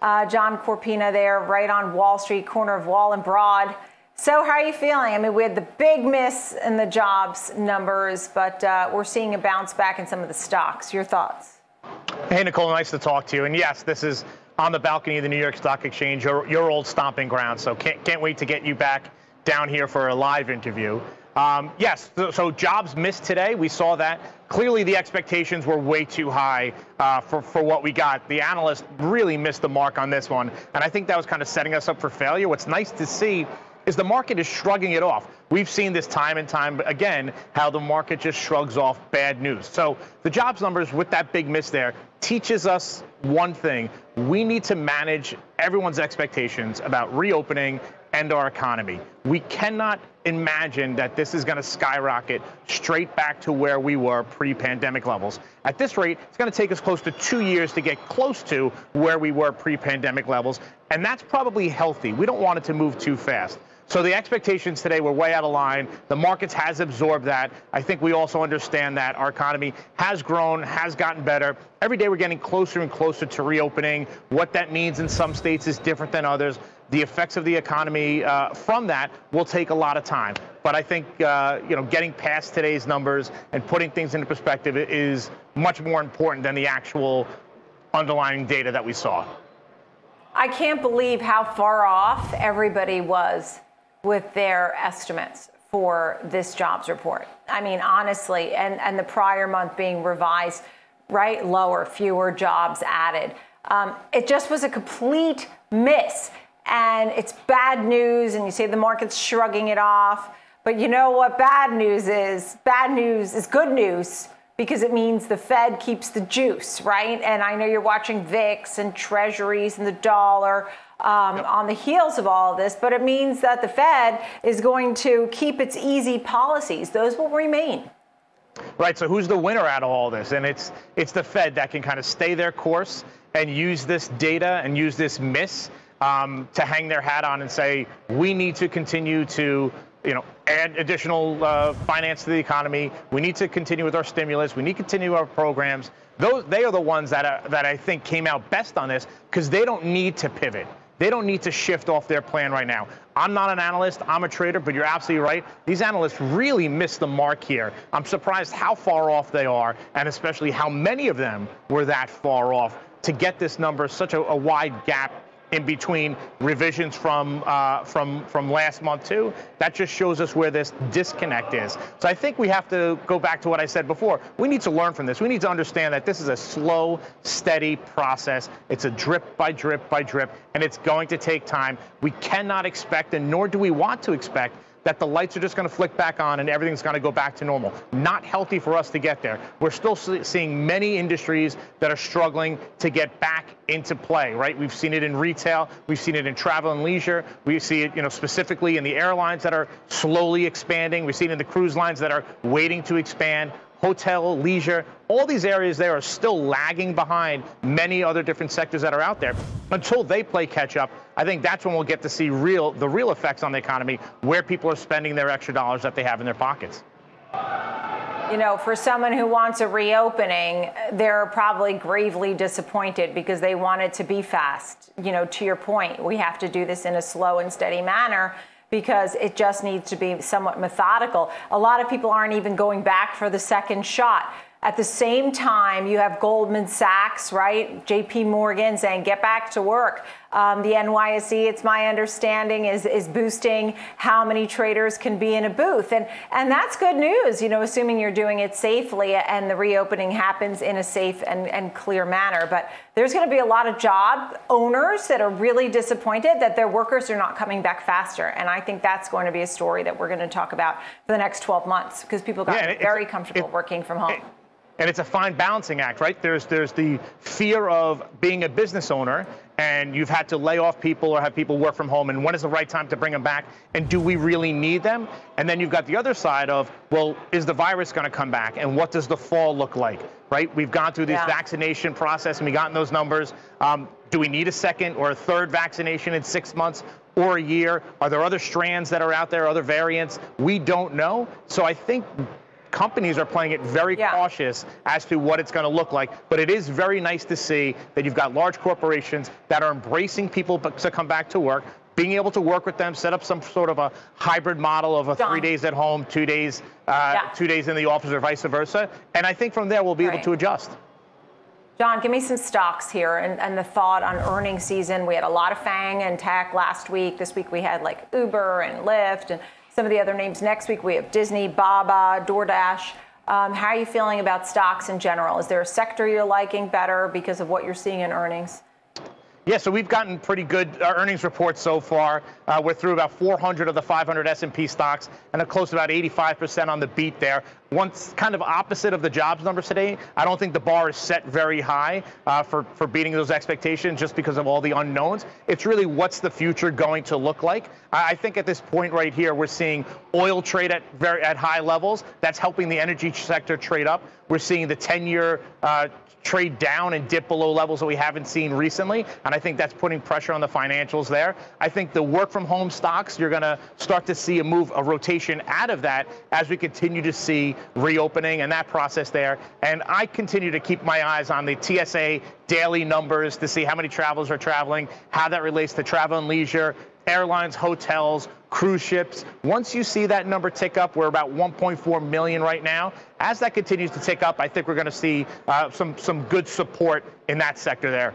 Uh, John Corpina there, right on Wall Street, corner of Wall and Broad. So, how are you feeling? I mean, we had the big miss in the jobs numbers, but uh, we're seeing a bounce back in some of the stocks. Your thoughts? Hey, Nicole, nice to talk to you. And yes, this is on the balcony of the New York Stock Exchange, your, your old stomping ground. So, can't, can't wait to get you back down here for a live interview. Um, yes, so, so, jobs missed today. We saw that. Clearly, the expectations were way too high uh, for, for what we got. The analysts really missed the mark on this one. And I think that was kind of setting us up for failure. What's nice to see is the market is shrugging it off. We've seen this time and time again, how the market just shrugs off bad news. So the jobs numbers with that big miss there teaches us one thing. We need to manage everyone's expectations about reopening and our economy. We cannot imagine that this is going to skyrocket straight back to where we were pre-pandemic levels. At this rate, it's going to take us close to two years to get close to where we were pre-pandemic levels, and that's probably healthy. We don't want it to move too fast. So the expectations today were way out of line. The markets has absorbed that. I think we also understand that our economy has grown, has gotten better. Every day we're getting closer and closer to reopening. What that means in some states is different than others. The effects of the economy uh, from that will take a lot of time. But I think uh, you know getting past today's numbers and putting things into perspective is much more important than the actual underlying data that we saw. I can't believe how far off everybody was with their estimates for this jobs report. I mean, honestly, and, and the prior month being revised, right, lower, fewer jobs added. Um, it just was a complete miss. And it's bad news, and you say the market's shrugging it off. But you know what bad news is? Bad news is good news because it means the Fed keeps the juice, right? And I know you're watching VIX and treasuries and the dollar um, yep. on the heels of all of this, but it means that the Fed is going to keep its easy policies. Those will remain. Right. So who's the winner out of all this? And it's it's the Fed that can kind of stay their course and use this data and use this miss um, to hang their hat on and say we need to continue to you know, add additional uh, finance to the economy. We need to continue with our stimulus. We need to continue our programs. Those, they are the ones that, are, that I think came out best on this because they don't need to pivot. They don't need to shift off their plan right now. I'm not an analyst, I'm a trader, but you're absolutely right. These analysts really missed the mark here. I'm surprised how far off they are, and especially how many of them were that far off to get this number such a, a wide gap in between revisions from uh, from from last month too. That just shows us where this disconnect is. So I think we have to go back to what I said before. We need to learn from this. We need to understand that this is a slow, steady process. It's a drip by drip by drip, and it's going to take time. We cannot expect, and nor do we want to expect that the lights are just going to flick back on and everything's going to go back to normal. Not healthy for us to get there. We're still seeing many industries that are struggling to get back into play, right? We've seen it in retail, we've seen it in travel and leisure, we see it, you know, specifically in the airlines that are slowly expanding, we see it in the cruise lines that are waiting to expand hotel, leisure, all these areas there are still lagging behind many other different sectors that are out there. Until they play catch up, I think that's when we'll get to see real the real effects on the economy, where people are spending their extra dollars that they have in their pockets. You know, for someone who wants a reopening, they're probably gravely disappointed because they want it to be fast. You know, to your point, we have to do this in a slow and steady manner because it just needs to be somewhat methodical. A lot of people aren't even going back for the second shot. At the same time, you have Goldman Sachs, right? JP Morgan saying, get back to work. Um, the NYSE, it's my understanding, is, is boosting how many traders can be in a booth. And, and that's good news, you know, assuming you're doing it safely and the reopening happens in a safe and, and clear manner. But there's going to be a lot of job owners that are really disappointed that their workers are not coming back faster. And I think that's going to be a story that we're going to talk about for the next 12 months because people got yeah, very comfortable it, working from home. It, and it's a fine balancing act, right? There's there's the fear of being a business owner and you've had to lay off people or have people work from home and when is the right time to bring them back and do we really need them? And then you've got the other side of, well, is the virus going to come back and what does the fall look like? Right? We've gone through this yeah. vaccination process and we gotten those numbers. Um, do we need a second or a third vaccination in six months or a year? Are there other strands that are out there, other variants? We don't know. So I think companies are playing it very Yeah. cautious as to what it's going to look like. But it is very nice to see that you've got large corporations that are embracing people to come back to work. Being able to work with them, set up some sort of a hybrid model of a John. three days at home, two days, uh, Yeah. two days in the office, or vice versa. And I think from there we'll be able to adjust. John, give me some stocks here and, and the thought on earnings season. We had a lot of FANG and tech last week. This week we had like Uber and Lyft and some of the other names. Next week we have Disney, Baba, DoorDash. Um, how are you feeling about stocks in general? Is there a sector you're liking better because of what you're seeing in earnings? Yeah, so we've gotten pretty good uh, earnings reports so far. Uh, we're through about 400 of the 500 S&P stocks, and a close to about 85% on the beat there. Once kind of opposite of the jobs numbers today, I don't think the bar is set very high uh, for for beating those expectations just because of all the unknowns. It's really what's the future going to look like. I think at this point right here, we're seeing oil trade at very at high levels. That's helping the energy sector trade up. We're seeing the 10-year uh, trade down and dip below levels that we haven't seen recently. And I think that's putting pressure on the financials there. I think the work from home stocks, you're going to start to see a move, a rotation out of that as we continue to see reopening and that process there. And I continue to keep my eyes on the TSA daily numbers to see how many travelers are traveling, how that relates to travel and leisure, airlines, hotels, cruise ships. Once you see that number tick up, we're about 1.4 million right now. As that continues to tick up, I think we're going to see uh, some some good support in that sector there.